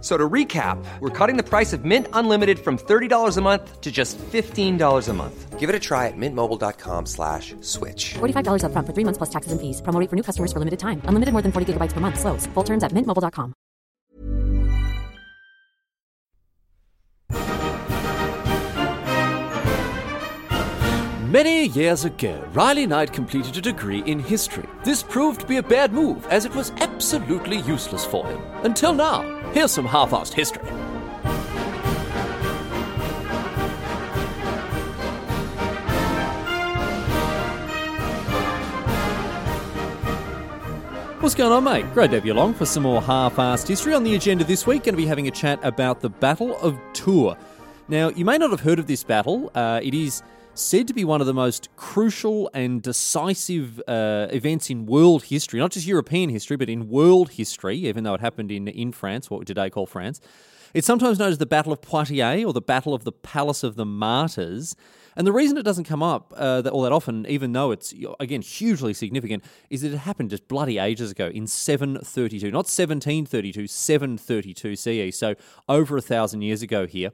So to recap, we're cutting the price of Mint Unlimited from $30 a month to just $15 a month. Give it a try at mintmobile.com slash switch. $45 upfront for three months plus taxes and fees. Promo rate for new customers for limited time. Unlimited more than 40 gigabytes per month. Slows. Full terms at mintmobile.com. Many years ago, Riley Knight completed a degree in history. This proved to be a bad move, as it was absolutely useless for him. Until now. Here's some half-assed history. What's going on, mate? Great to have you along for some more half-assed history. On the agenda this week, going to be having a chat about the Battle of Tours. Now, you may not have heard of this battle. Uh, it is said to be one of the most crucial and decisive uh, events in world history, not just European history, but in world history, even though it happened in, in France, what we today call France. It's sometimes known as the Battle of Poitiers or the Battle of the Palace of the Martyrs. And the reason it doesn't come up uh, all that often, even though it's, again, hugely significant, is that it happened just bloody ages ago in 732. Not 1732, 732 CE. So over a thousand years ago here.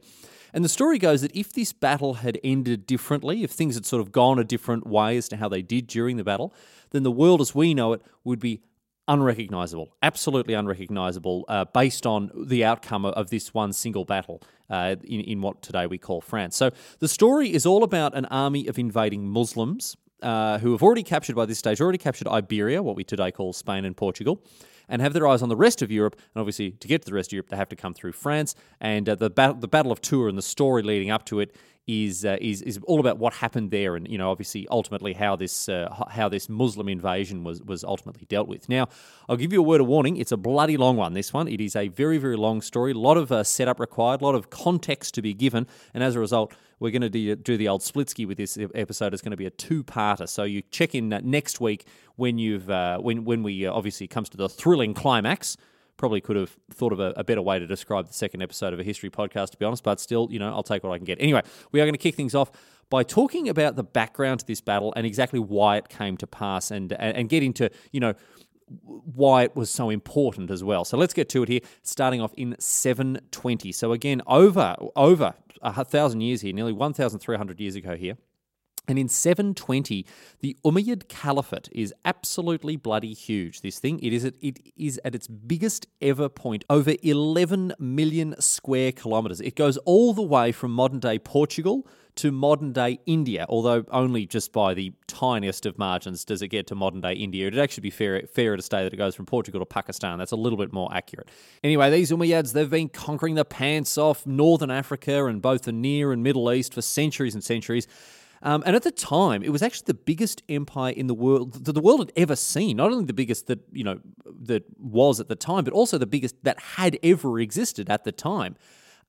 And the story goes that if this battle had ended differently, if things had sort of gone a different way as to how they did during the battle, then the world as we know it would be unrecognizable, absolutely unrecognizable, uh, based on the outcome of this one single battle uh, in, in what today we call France. So the story is all about an army of invading Muslims uh, who have already captured by this stage, already captured Iberia, what we today call Spain and Portugal. And have their eyes on the rest of Europe, and obviously to get to the rest of Europe, they have to come through France. And uh, the the Battle of Tours, and the story leading up to it is uh, is is all about what happened there, and you know, obviously, ultimately how this uh, how this Muslim invasion was was ultimately dealt with. Now, I'll give you a word of warning: it's a bloody long one. This one, it is a very very long story, a lot of uh, setup required, a lot of context to be given, and as a result, we're going to do, do the old Splitsky with this episode. It's going to be a two-parter, so you check in uh, next week when you've uh, when when we uh, obviously comes to the thrilling climax probably could have thought of a, a, better way to describe the second episode of a history podcast, to be honest, but still, you know, I'll take what I can get. Anyway, we are going to kick things off by talking about the background to this battle and exactly why it came to pass and, and, and get into, you know, why it was so important as well. So let's get to it here, starting off in 720. So again, over over a thousand years here, nearly 1,300 years ago here. And in 720, the Umayyad Caliphate is absolutely bloody huge. This thing, it is at, it is at its biggest ever point, over 11 million square kilometres. It goes all the way from modern day Portugal to modern day India, although only just by the tiniest of margins does it get to modern day India. It'd actually be fair, fairer to say that it goes from Portugal to Pakistan. That's a little bit more accurate. Anyway, these Umayyads, they've been conquering the pants off northern Africa and both the Near and Middle East for centuries and centuries. Um, and at the time, it was actually the biggest empire in the world that the world had ever seen. Not only the biggest that you know that was at the time, but also the biggest that had ever existed at the time.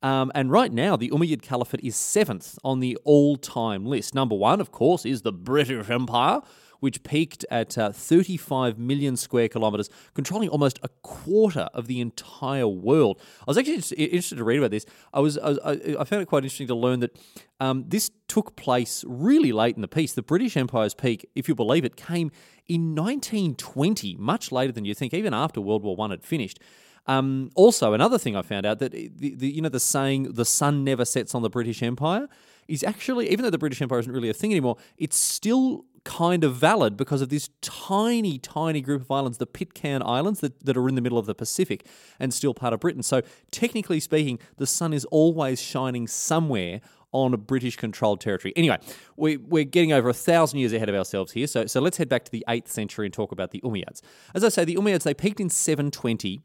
Um, and right now, the Umayyad Caliphate is seventh on the all-time list. Number one, of course, is the British Empire which peaked at uh, 35 million square kilometres, controlling almost a quarter of the entire world. I was actually interested to read about this. I was, I, was, I found it quite interesting to learn that um, this took place really late in the piece. The British Empire's peak, if you believe it, came in 1920, much later than you think, even after World War One had finished. Um, also, another thing I found out that the, the, you know the saying "the sun never sets on the British Empire" is actually, even though the British Empire isn't really a thing anymore, it's still kind of valid because of this tiny, tiny group of islands, the Pitcairn Islands, that, that are in the middle of the Pacific and still part of Britain. So, technically speaking, the sun is always shining somewhere on a British controlled territory. Anyway, we, we're getting over a thousand years ahead of ourselves here. So, so let's head back to the 8th century and talk about the Umayyads. As I say, the Umayyads, they peaked in 720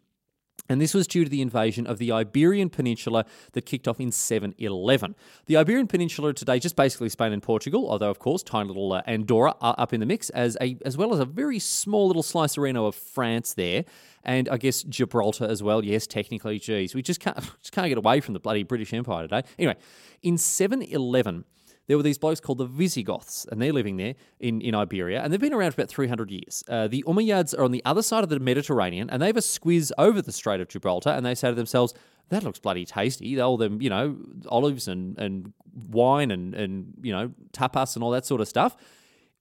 And this was due to the invasion of the Iberian Peninsula that kicked off in 711. The Iberian Peninsula today, just basically Spain and Portugal, although of course tiny little uh, Andorra are up in the mix, as a as well as a very small little slice arena of France there, and I guess Gibraltar as well. Yes, technically, geez, we just can't just can't get away from the bloody British Empire today. Anyway, in 711 there were these blokes called the Visigoths, and they're living there in, in Iberia, and they've been around for about 300 years. Uh, the Umayyads are on the other side of the Mediterranean, and they have a squiz over the Strait of Gibraltar, and they say to themselves, that looks bloody tasty. All them, you know, olives and, and wine and, and, you know, tapas and all that sort of stuff.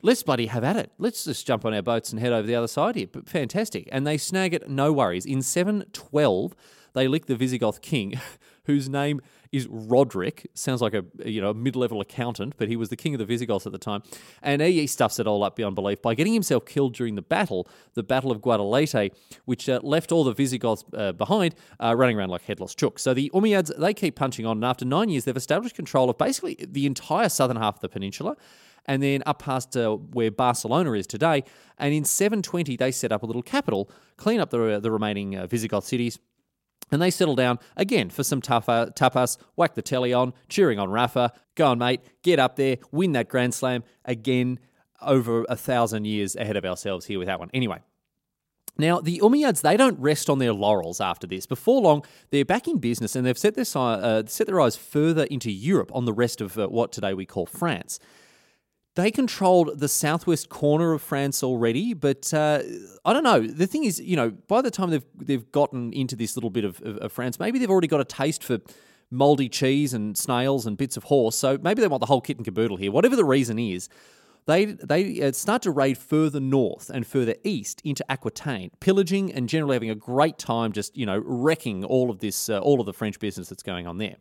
Let's bloody have at it. Let's just jump on our boats and head over the other side here. But fantastic. And they snag it, no worries. In 712, they lick the Visigoth king, whose name is Roderick. Sounds like a you know a mid-level accountant, but he was the king of the Visigoths at the time. And he stuffs it all up beyond belief by getting himself killed during the battle, the Battle of Guadalete, which uh, left all the Visigoths uh, behind, uh, running around like headless chooks. So the Umayyads they keep punching on, and after nine years, they've established control of basically the entire southern half of the peninsula and then up past uh, where Barcelona is today. And in 720, they set up a little capital, clean up the, the remaining uh, Visigoth cities, and they settle down again for some tougher tapas, whack the telly on, cheering on Rafa. Go on, mate, get up there, win that Grand Slam again over a thousand years ahead of ourselves here with that one. Anyway. Now, the Umayyads, they don't rest on their laurels after this. Before long, they're back in business and they've set their, uh, set their eyes further into Europe on the rest of uh, what today we call France. They controlled the southwest corner of France already, but uh, I don't know. The thing is, you know, by the time they've they've gotten into this little bit of, of, of France, maybe they've already got a taste for mouldy cheese and snails and bits of horse. So maybe they want the whole kit and caboodle here. Whatever the reason is, they they uh, start to raid further north and further east into Aquitaine, pillaging and generally having a great time, just you know wrecking all of this, uh, all of the French business that's going on there.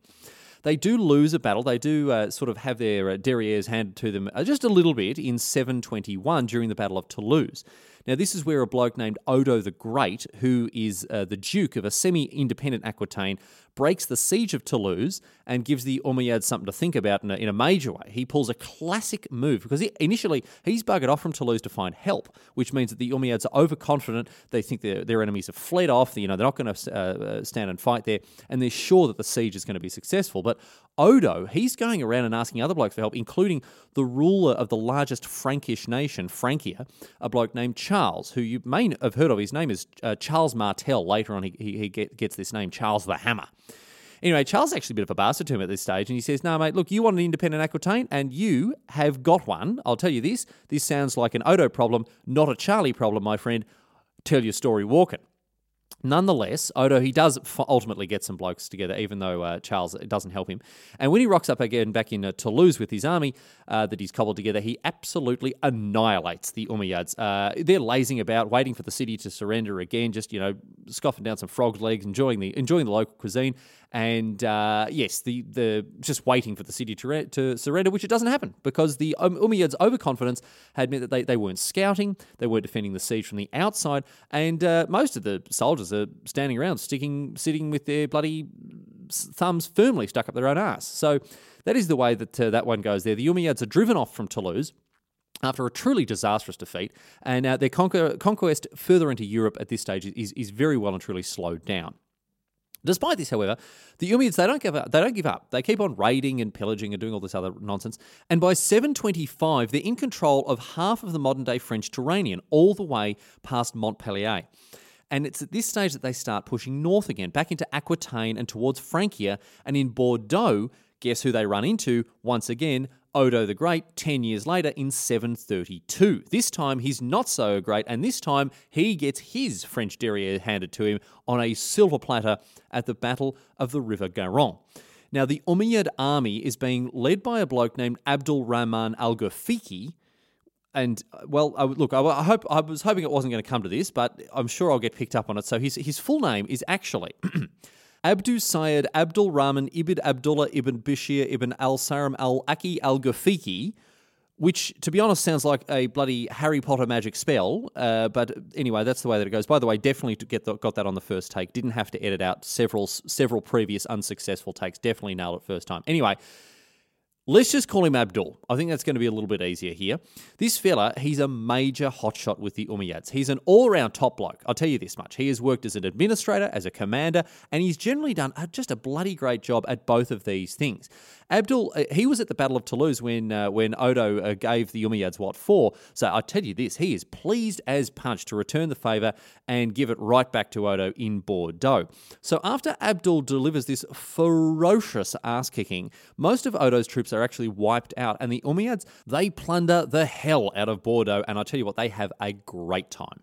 They do lose a battle. They do uh, sort of have their uh, derrieres handed to them uh, just a little bit in 721 during the Battle of Toulouse. Now, this is where a bloke named Odo the Great, who is uh, the Duke of a semi independent Aquitaine, breaks the siege of Toulouse and gives the Umayyads something to think about in a, in a major way. He pulls a classic move because he, initially he's buggered off from Toulouse to find help, which means that the Umayyads are overconfident. They think their, their enemies have fled off. You know, they're not going to uh, uh, stand and fight there, and they're sure that the siege is going to be successful. But Odo, he's going around and asking other blokes for help, including the ruler of the largest Frankish nation, Francia, a bloke named Charles, who you may have heard of. His name is uh, Charles Martel. Later on, he, he, he get, gets this name, Charles the Hammer. Anyway, Charles actually a bit of a bastard to him at this stage, and he says, No, mate, look, you want an independent Aquitaine, and you have got one. I'll tell you this this sounds like an Odo problem, not a Charlie problem, my friend. Tell your story walking. Nonetheless, Odo, he does ultimately get some blokes together, even though uh, Charles doesn't help him. And when he rocks up again back in uh, Toulouse with his army uh, that he's cobbled together, he absolutely annihilates the Umayyads. Uh, they're lazing about, waiting for the city to surrender again, just, you know, scoffing down some frog legs, enjoying the, enjoying the local cuisine. And uh, yes, the, the just waiting for the city to, re- to surrender, which it doesn't happen because the um, Umayyads' overconfidence had meant that they, they weren't scouting, they weren't defending the siege from the outside, and uh, most of the soldiers are standing around, sticking, sitting with their bloody thumbs firmly stuck up their own ass. So that is the way that uh, that one goes there. The Umayyads are driven off from Toulouse after a truly disastrous defeat, and uh, their conquer- conquest further into Europe at this stage is, is very well and truly slowed down. Despite this, however, the Umayyads they don't give up. They don't give up. They keep on raiding and pillaging and doing all this other nonsense. And by 725, they're in control of half of the modern day French Turanian, all the way past Montpellier. And it's at this stage that they start pushing north again, back into Aquitaine and towards Francia. And in Bordeaux, guess who they run into once again? Odo the Great 10 years later in 732. This time he's not so great, and this time he gets his French derriere handed to him on a silver platter at the Battle of the River Garonne. Now, the Umayyad army is being led by a bloke named Abdul Rahman al Ghafiqi. And uh, well, I, look, I, I, hope I was hoping it wasn't going to come to this, but I'm sure I'll get picked up on it. So his his full name is actually Abdu Sayyid Abdul Rahman ibn Abdullah ibn Bishir ibn al Saram al Aki Al Gafiki, which, to be honest, sounds like a bloody Harry Potter magic spell. Uh, but anyway, that's the way that it goes. By the way, definitely get the, got that on the first take. Didn't have to edit out several several previous unsuccessful takes. Definitely nailed it first time. Anyway, Let's just call him Abdul. I think that's going to be a little bit easier here. This fella, he's a major hotshot with the Umayyads. He's an all around top bloke. I'll tell you this much. He has worked as an administrator, as a commander, and he's generally done just a bloody great job at both of these things. Abdul, uh, he was at the Battle of Toulouse when uh, when Odo uh, gave the Umayyads what for. So I tell you this, he is pleased as punch to return the favour and give it right back to Odo in Bordeaux. So after Abdul delivers this ferocious ass kicking, most of Odo's troops are actually wiped out, and the Umayyads they plunder the hell out of Bordeaux, and I tell you what, they have a great time.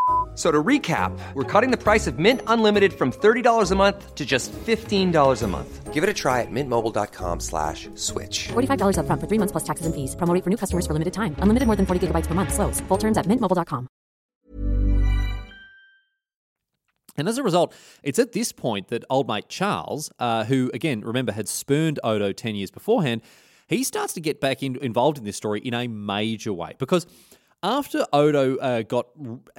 So to recap, we're cutting the price of Mint Unlimited from $30 a month to just $15 a month. Give it a try at mintmobile.com slash switch. $45 upfront for three months plus taxes and fees. Promo for new customers for limited time. Unlimited more than 40 gigabytes per month. Slows. Full terms at mintmobile.com. And as a result, it's at this point that old mate Charles, uh, who again, remember, had spurned Odo 10 years beforehand, he starts to get back in, involved in this story in a major way because after Odo uh, got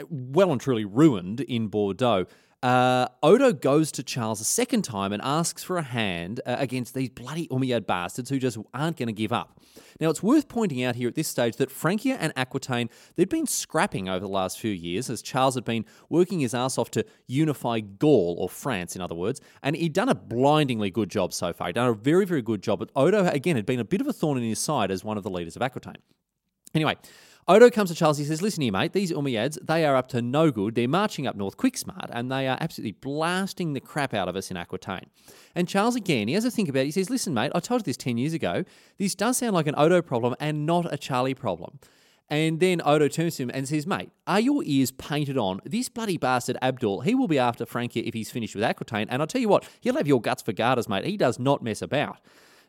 well and truly ruined in Bordeaux, uh, Odo goes to Charles a second time and asks for a hand uh, against these bloody Umayyad bastards who just aren't going to give up. Now, it's worth pointing out here at this stage that Francia and Aquitaine, they'd been scrapping over the last few years as Charles had been working his ass off to unify Gaul, or France in other words, and he'd done a blindingly good job so far. He'd done a very, very good job, but Odo, again, had been a bit of a thorn in his side as one of the leaders of Aquitaine. Anyway, Odo comes to Charles. He says, Listen here, mate, these Umayyads, they are up to no good. They're marching up north quick smart, and they are absolutely blasting the crap out of us in Aquitaine. And Charles, again, he has a think about it. He says, Listen, mate, I told you this 10 years ago. This does sound like an Odo problem and not a Charlie problem. And then Odo turns to him and says, Mate, are your ears painted on? This bloody bastard Abdul, he will be after Francia if he's finished with Aquitaine. And I'll tell you what, he'll have your guts for garters, mate. He does not mess about.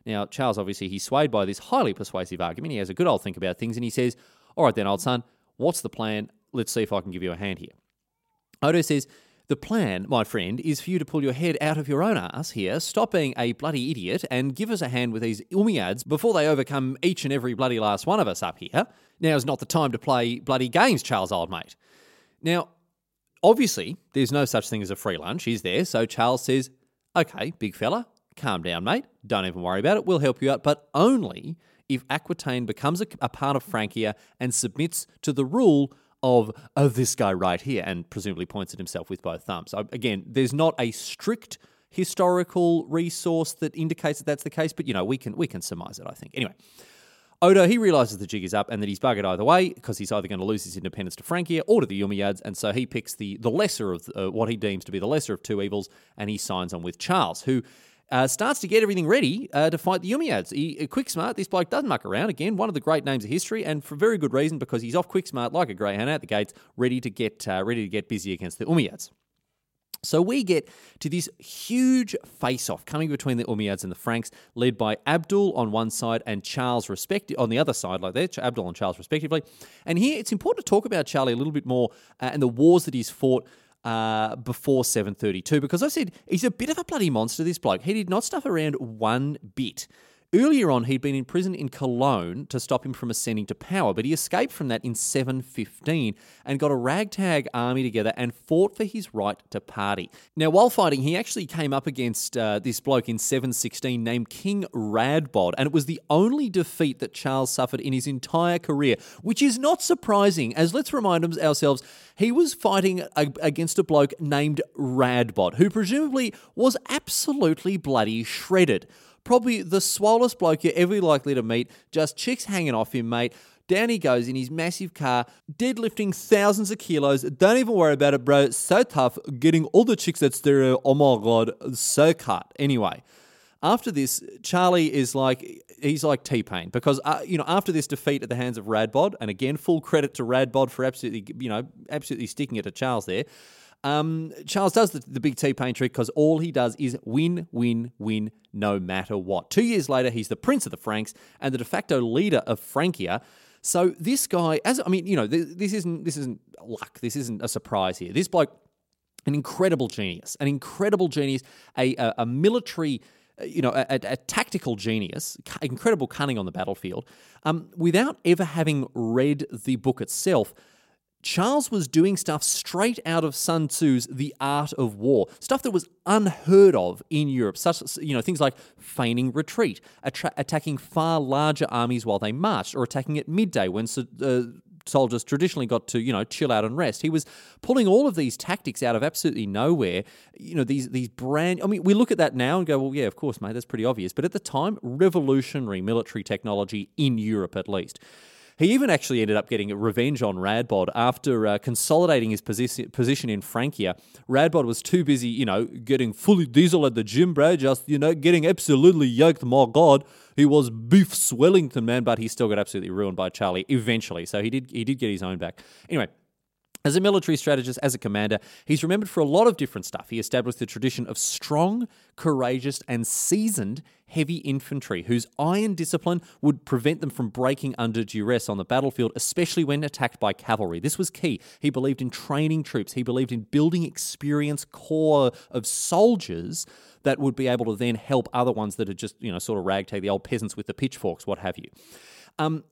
Now, Charles, obviously, he's swayed by this highly persuasive argument. He has a good old think about things and he says, All right, then, old son, what's the plan? Let's see if I can give you a hand here. Odo says, The plan, my friend, is for you to pull your head out of your own ass here, stop being a bloody idiot, and give us a hand with these Umayyads before they overcome each and every bloody last one of us up here. Now's not the time to play bloody games, Charles, old mate. Now, obviously, there's no such thing as a free lunch, is there? So Charles says, Okay, big fella, calm down, mate. Don't even worry about it. We'll help you out, but only if Aquitaine becomes a, a part of Francia and submits to the rule of, of this guy right here, and presumably points at himself with both thumbs. Again, there's not a strict historical resource that indicates that that's the case, but you know we can we can surmise it. I think anyway. Odo, he realizes the jig is up and that he's buggered either way because he's either going to lose his independence to Francia or to the Umayyads, and so he picks the, the lesser of uh, what he deems to be the lesser of two evils, and he signs on with Charles, who uh, starts to get everything ready uh, to fight the Umayyads. He, uh, quick smart, this bloke doesn't muck around. Again, one of the great names of history, and for very good reason because he's off quick smart like a greyhound out the gates, ready to get uh, ready to get busy against the Umayyads. So we get to this huge face-off coming between the Umayyads and the Franks, led by Abdul on one side and Charles respect on the other side, like that, Abdul and Charles respectively. And here it's important to talk about Charlie a little bit more uh, and the wars that he's fought. Uh, before 732, because I said he's a bit of a bloody monster, this bloke. He did not stuff around one bit. Earlier on, he'd been imprisoned in Cologne to stop him from ascending to power, but he escaped from that in 715 and got a ragtag army together and fought for his right to party. Now, while fighting, he actually came up against uh, this bloke in 716 named King Radbod, and it was the only defeat that Charles suffered in his entire career, which is not surprising, as let's remind ourselves, he was fighting a- against a bloke named Radbod, who presumably was absolutely bloody shredded probably the swollest bloke you're ever likely to meet. Just chicks hanging off him, mate. Down he goes in his massive car, deadlifting thousands of kilos. Don't even worry about it, bro. So tough, getting all the chicks at stereo. Oh my god, so cut. Anyway, after this, Charlie is like he's like T Pain because uh, you know after this defeat at the hands of Radbod, and again full credit to Radbod for absolutely you know absolutely sticking it to Charles there. Um, Charles does the, the big T Pain trick because all he does is win, win, win, no matter what. Two years later, he's the prince of the Franks and the de facto leader of Francia. So this guy, as I mean, you know, this, this isn't this isn't luck. This isn't a surprise here. This bloke, an incredible genius, an incredible genius, a a, a military you know, a, a, tactical genius, incredible cunning on the battlefield, um, without ever having read the book itself. Charles was doing stuff straight out of Sun Tzu's The Art of War, stuff that was unheard of in Europe, such you know things like feigning retreat, attra- attacking far larger armies while they marched, or attacking at midday when uh, soldiers traditionally got to you know chill out and rest. He was pulling all of these tactics out of absolutely nowhere. You know these these brand. I mean, we look at that now and go, well, yeah, of course, mate, that's pretty obvious. But at the time, revolutionary military technology in Europe, at least. He even actually ended up getting revenge on Radbod after uh, consolidating his posi- position in Francia. Radbod was too busy, you know, getting fully diesel at the gym, bro, just, you know, getting absolutely yoked. My God, he was beef Swellington, man, but he still got absolutely ruined by Charlie eventually. So he did, he did get his own back. Anyway, as a military strategist, as a commander, he's remembered for a lot of different stuff. He established the tradition of strong, courageous, and seasoned heavy infantry, whose iron discipline would prevent them from breaking under duress on the battlefield, especially when attacked by cavalry. This was key. He believed in training troops, he believed in building experienced corps of soldiers that would be able to then help other ones that are just, you know, sort of ragtag, the old peasants with the pitchforks, what have you. Um,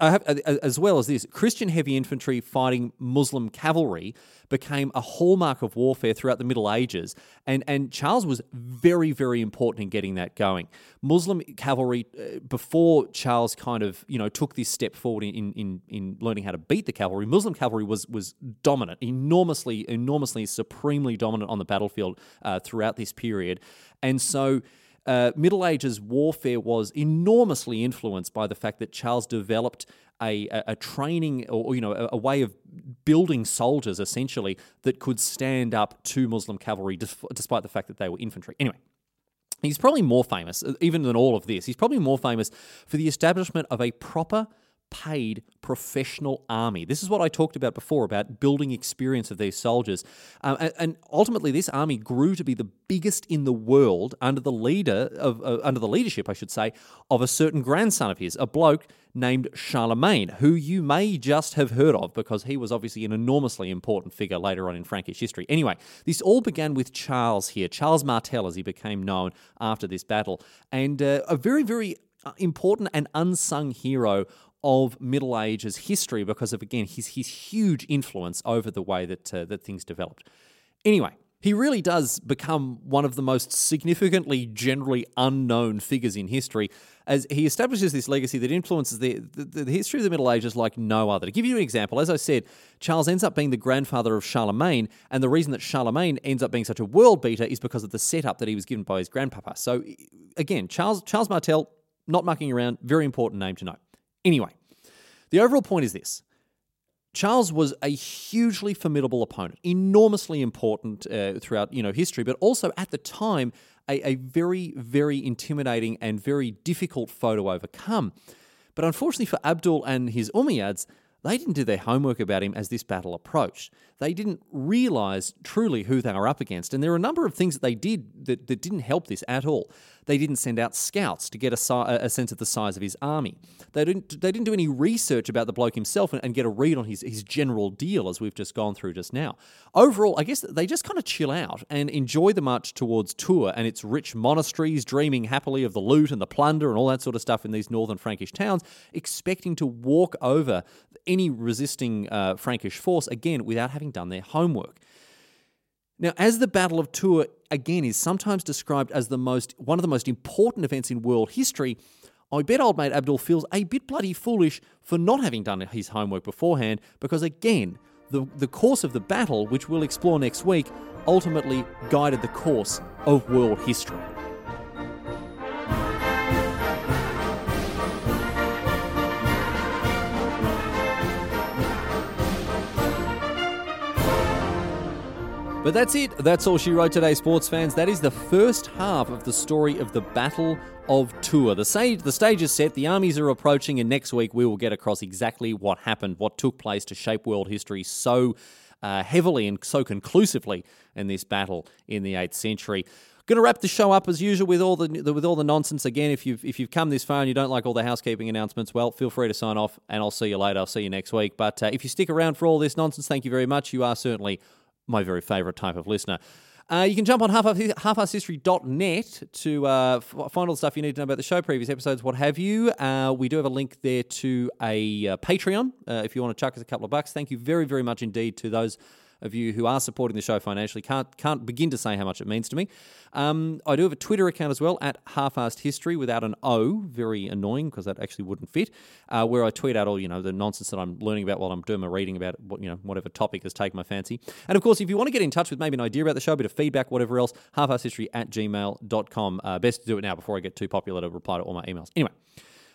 have, as well as this, Christian heavy infantry fighting Muslim cavalry became a hallmark of warfare throughout the Middle Ages, and, and Charles was very, very important in getting that going. Muslim cavalry, uh, before Charles kind of you know took this step forward in, in, in learning how to beat the cavalry, Muslim cavalry was was dominant, enormously, enormously, supremely dominant on the battlefield uh, throughout this period, and so uh, Middle Ages warfare was enormously influenced by the fact that Charles developed a, a, a training or, you know a, a, way of building soldiers essentially that could stand up to Muslim cavalry despite the fact that they were infantry. Anyway. He's probably more famous, uh, even than all of this. He's probably more famous for the establishment of a proper paid professional army. This is what I talked about before about building experience of these soldiers. Um, and, and, ultimately, this army grew to be the biggest in the world under the leader of uh, under the leadership, I should say, of a certain grandson of his, a bloke named Charlemagne, who you may just have heard of because he was obviously an enormously important figure later on in Frankish history. Anyway, this all began with Charles here, Charles Martel, as he became known after this battle, and uh, a very, very uh, important and unsung hero of Middle Ages history because of again his his huge influence over the way that uh, that things developed. Anyway, he really does become one of the most significantly generally unknown figures in history as he establishes this legacy that influences the, the, the, history of the Middle Ages like no other. To give you an example, as I said, Charles ends up being the grandfather of Charlemagne, and the reason that Charlemagne ends up being such a world beater is because of the setup that he was given by his grandpapa. So, again, Charles, Charles Martel, not mucking around, very important name to know. Anyway, the overall point is this. Charles was a hugely formidable opponent, enormously important uh, throughout you know history, but also at the time a, a very, very intimidating and very difficult foe to overcome. But unfortunately for Abdul and his Umayyads, they didn't do their homework about him as this battle approached. They didn't realize truly who they were up against. And there are a number of things that they did that, that didn't help this at all. They didn't send out scouts to get a, a sense of the size of his army. They didn't, they didn't do any research about the bloke himself and, and get a read on his, his general deal, as we've just gone through just now. Overall, I guess they just kind of chill out and enjoy the march towards Tours and its rich monasteries, dreaming happily of the loot and the plunder and all that sort of stuff in these northern Frankish towns, expecting to walk over any resisting uh, Frankish force again without having done their homework. Now, as the Battle of Tours again is sometimes described as the most one of the most important events in world history, I bet old mate Abdul feels a bit bloody foolish for not having done his homework beforehand, because again, the, the course of the battle, which we'll explore next week, ultimately guided the course of world history. But that's it. That's all she wrote today, sports fans. That is the first half of the story of the Battle of Tours. The stage, the stage is set, the armies are approaching, and next week we will get across exactly what happened, what took place to shape world history so uh, heavily and so conclusively in this battle in the 8th century. Going to wrap the show up as usual with all the with all the nonsense. Again, if you've if you've come this far and you don't like all the housekeeping announcements, well, feel free to sign off, and I'll see you later. I'll see you next week. But uh, if you stick around for all this nonsense, thank you very much. You are certainly my very favourite type of listener. Uh, you can jump on halfasshistory.net to uh, find all the stuff you need to know about the show, previous episodes, what have you. Uh, we do have a link there to a uh, Patreon uh, if you want to chuck us a couple of bucks. Thank you very, very much indeed to those of you who are supporting the show financially. Can't can't begin to say how much it means to me. Um, I do have a Twitter account as well at Half-Assed History without an O. Very annoying because that actually wouldn't fit. Uh, where I tweet out all you know the nonsense that I'm learning about while I'm doing my reading about what you know whatever topic has taken my fancy. And of course, if you want to get in touch with maybe an idea about the show, a bit of feedback, whatever else, half-assed at gmail.com. Uh, best to do it now before I get too popular to reply to all my emails. Anyway.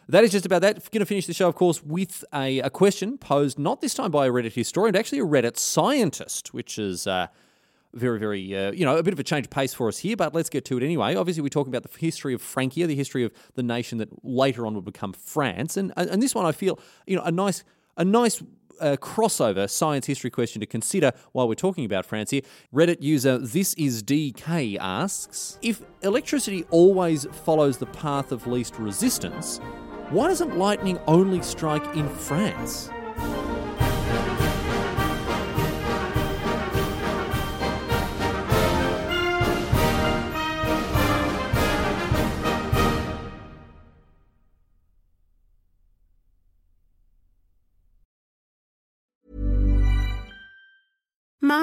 That is just about that. Going to finish the show, of course, with a, a question posed not this time by a Reddit historian, but actually a Reddit scientist, which is uh, very, very, uh, you know, a bit of a change of pace for us here, but let's get to it anyway. Obviously, we're talking about the history of Francia, the history of the nation that later on would become France, and and this one I feel, you know, a nice, a nice uh, crossover science history question to consider while we're talking about France here. Reddit user This Is DK asks If electricity always follows the path of least resistance, why doesn't lightning only strike in France?